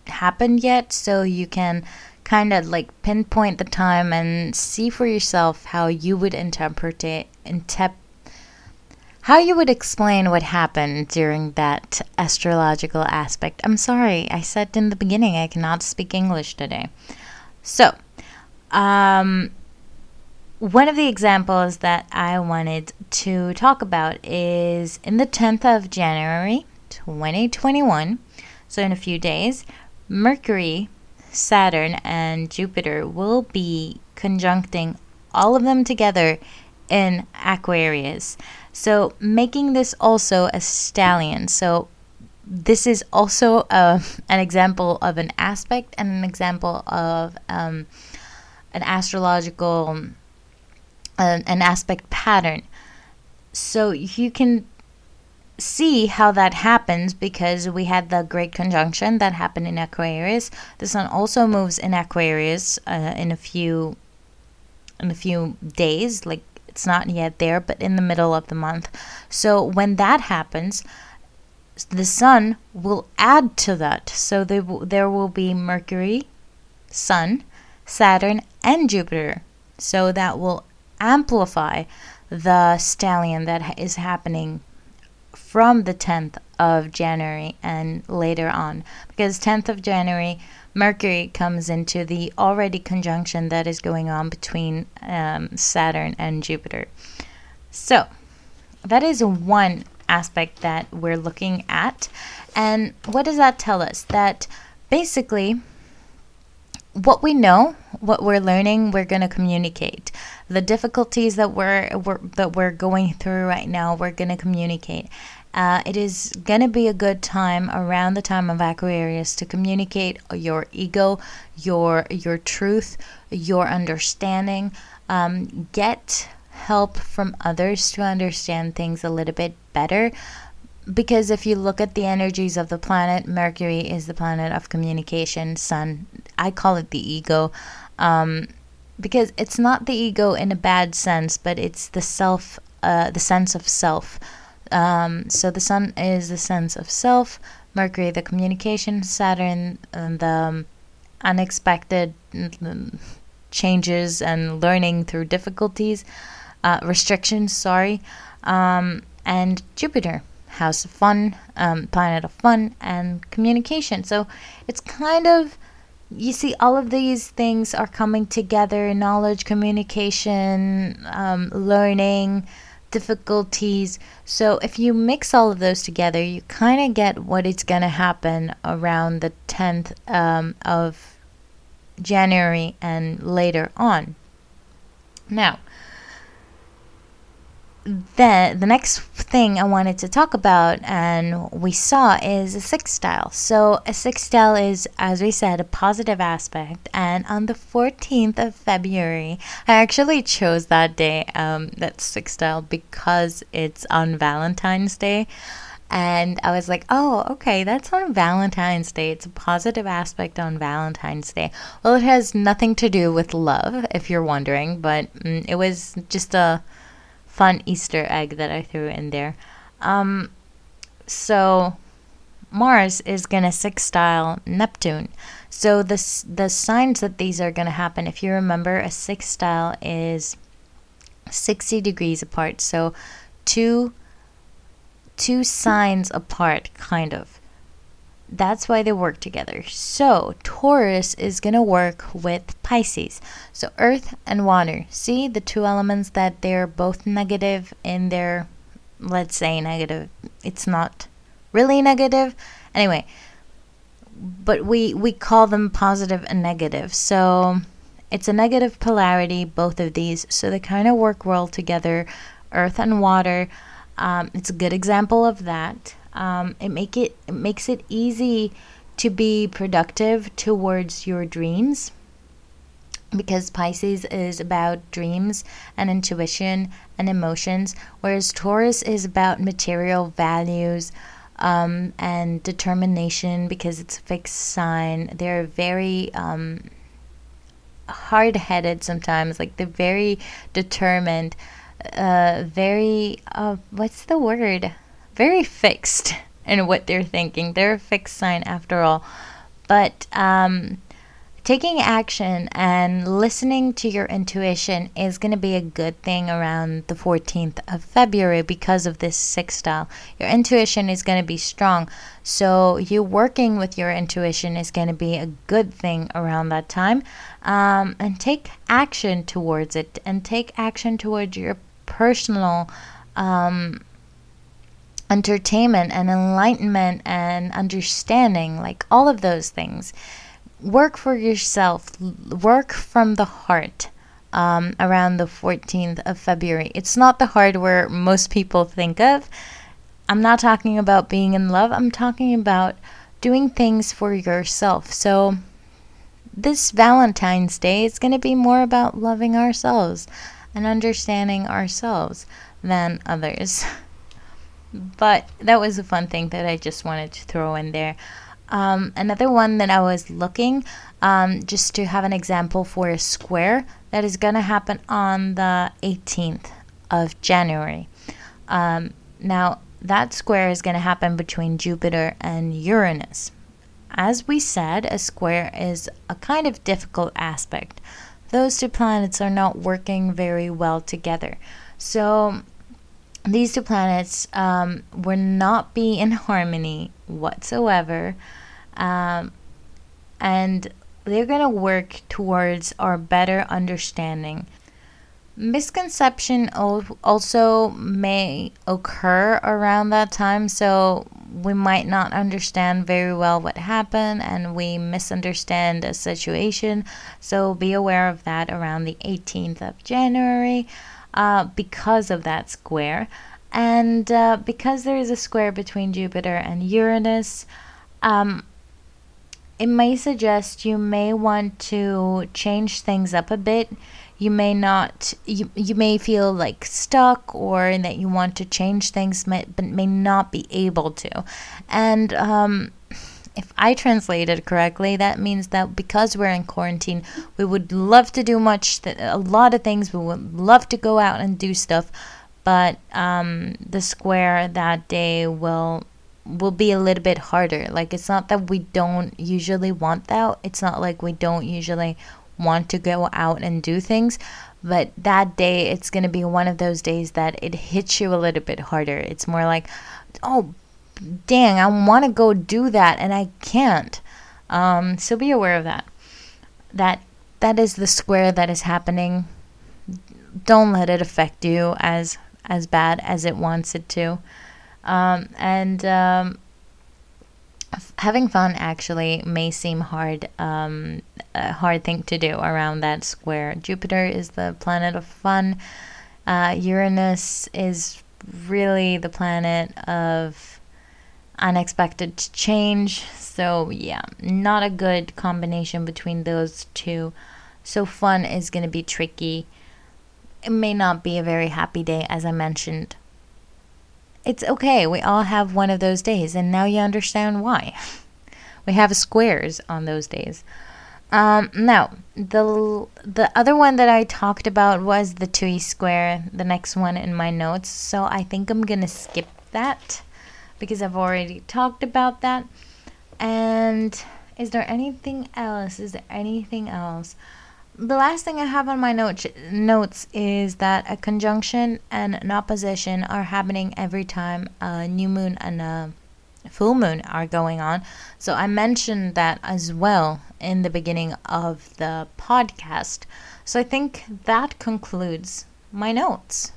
happened yet so you can kind of like pinpoint the time and see for yourself how you would interpret it interpret how you would explain what happened during that astrological aspect. I'm sorry, I said in the beginning I cannot speak English today. So, um, one of the examples that I wanted to talk about is in the 10th of January 2021, so in a few days, Mercury, Saturn, and Jupiter will be conjuncting all of them together in Aquarius. So making this also a stellium. So this is also uh, an example of an aspect and an example of um, an astrological uh, an aspect pattern. So you can see how that happens because we had the great conjunction that happened in Aquarius. The sun also moves in Aquarius uh, in a few in a few days, like it's not yet there, but in the middle of the month. So when that happens, the sun will add to that. So there, there will be Mercury, Sun, Saturn, and Jupiter. So that will amplify the stellium that is happening from the 10th of January and later on. Because 10th of January, Mercury comes into the already conjunction that is going on between um, Saturn and Jupiter. So, that is one aspect that we're looking at. And what does that tell us? That basically, what we know, what we're learning, we're going to communicate. The difficulties that we're, we're that we're going through right now, we're going to communicate. Uh, it is going to be a good time around the time of Aquarius to communicate your ego, your your truth, your understanding. Um, get help from others to understand things a little bit better. Because if you look at the energies of the planet, Mercury is the planet of communication, Sun, I call it the ego. Um, because it's not the ego in a bad sense, but it's the self, uh, the sense of self. Um, so the sun is the sense of self, Mercury the communication, Saturn the um, unexpected mm, changes and learning through difficulties, uh, restrictions. Sorry, um, and Jupiter, house of fun, um, planet of fun and communication. So it's kind of you see all of these things are coming together knowledge communication um, learning difficulties so if you mix all of those together you kind of get what is going to happen around the 10th um, of january and later on now then the next thing I wanted to talk about and we saw is a sextile. So a sextile is, as we said, a positive aspect. And on the 14th of February, I actually chose that day, um, that sextile, because it's on Valentine's Day. And I was like, oh, okay, that's on Valentine's Day. It's a positive aspect on Valentine's Day. Well, it has nothing to do with love, if you're wondering, but mm, it was just a fun Easter egg that I threw in there. Um, so Mars is gonna sextile Neptune. So the the signs that these are gonna happen, if you remember, a sextile is sixty degrees apart. So two two signs apart, kind of. That's why they work together. So, Taurus is going to work with Pisces. So, earth and water. See the two elements that they're both negative in their, let's say, negative. It's not really negative. Anyway, but we, we call them positive and negative. So, it's a negative polarity, both of these. So, they kind of work well together, earth and water. Um, it's a good example of that. Um, it make it, it makes it easy to be productive towards your dreams because Pisces is about dreams and intuition and emotions, whereas Taurus is about material values um, and determination because it's a fixed sign. They're very um, hard headed sometimes, like they're very determined, uh, very, uh, what's the word? Very fixed in what they're thinking. They're a fixed sign after all. But um, taking action and listening to your intuition is going to be a good thing around the 14th of February because of this sextile. Your intuition is going to be strong. So, you working with your intuition is going to be a good thing around that time. Um, and take action towards it and take action towards your personal. Um, entertainment and enlightenment and understanding, like all of those things. Work for yourself, work from the heart. Um, around the 14th of February. It's not the heart where most people think of. I'm not talking about being in love, I'm talking about doing things for yourself. So, this Valentine's Day is going to be more about loving ourselves and understanding ourselves than others. But that was a fun thing that I just wanted to throw in there. Um, another one that I was looking, um, just to have an example for a square that is going to happen on the 18th of January. Um, now, that square is going to happen between Jupiter and Uranus. As we said, a square is a kind of difficult aspect. Those two planets are not working very well together. So, these two planets um, will not be in harmony whatsoever. Um, and they're going to work towards our better understanding. misconception also may occur around that time so we might not understand very well what happened and we misunderstand a situation so be aware of that around the 18th of january uh, because of that square. And uh, because there is a square between jupiter and uranus um, it may suggest you may want to change things up a bit. You may not you, you may feel like stuck or that you want to change things but may not be able to. And um, if i translated correctly that means that because we're in quarantine we would love to do much th- a lot of things we would love to go out and do stuff but um, the square that day will will be a little bit harder like it's not that we don't usually want that it's not like we don't usually want to go out and do things. But that day, it's going to be one of those days that it hits you a little bit harder. It's more like, oh, dang, I want to go do that and I can't. Um, so be aware of that. That that is the square that is happening. Don't let it affect you as as bad as it wants it to. Um, and um, having fun actually may seem hard um, a hard thing to do around that square jupiter is the planet of fun uh, uranus is really the planet of unexpected change so yeah not a good combination between those two so fun is going to be tricky it may not be a very happy day as i mentioned it's okay. We all have one of those days, and now you understand why. we have squares on those days. Um, now, the the other one that I talked about was the T square, the next one in my notes. So I think I'm gonna skip that because I've already talked about that. And is there anything else? Is there anything else? the last thing I have on my note, notes is that a conjunction and an opposition are happening every time a new moon and a full moon are going on. So I mentioned that as well in the beginning of the podcast. So I think that concludes my notes.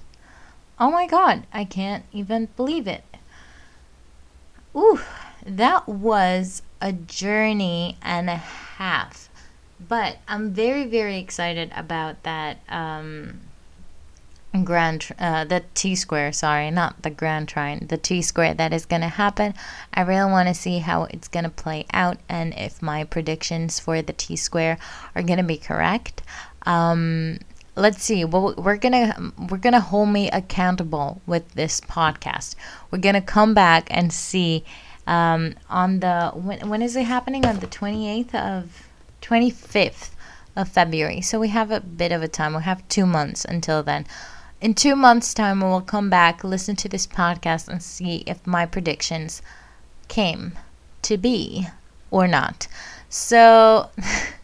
Oh my god, I can't even believe it. Ooh, that was a journey and a half but I'm very, very excited about that um, grand, uh, the T square, sorry, not the grand trine, the T square that is going to happen. I really want to see how it's going to play out and if my predictions for the T square are going to be correct. Um, let's see well we're gonna we're gonna hold me accountable with this podcast we're gonna come back and see um, on the when, when is it happening on the 28th of 25th of February. So we have a bit of a time. We have two months until then. In two months' time, we will come back, listen to this podcast, and see if my predictions came to be or not. So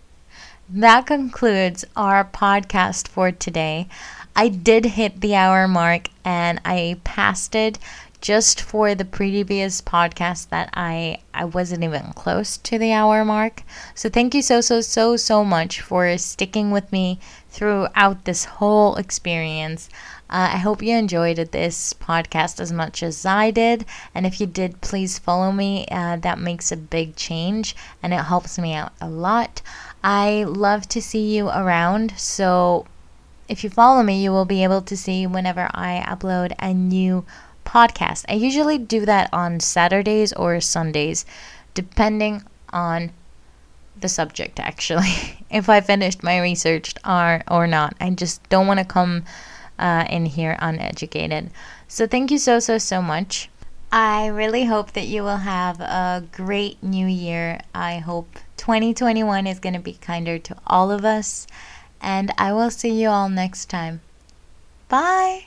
that concludes our podcast for today. I did hit the hour mark and I passed it just for the previous podcast that I I wasn't even close to the hour mark. So thank you so so so so much for sticking with me throughout this whole experience. Uh, I hope you enjoyed this podcast as much as I did. And if you did, please follow me. Uh, that makes a big change and it helps me out a lot. I love to see you around. So if you follow me, you will be able to see whenever I upload a new podcast. I usually do that on Saturdays or Sundays, depending on the subject actually if i finished my research or or not i just don't want to come uh, in here uneducated so thank you so so so much i really hope that you will have a great new year. I hope 2021 is going to be kinder to all of us and i will see you all next time. Bye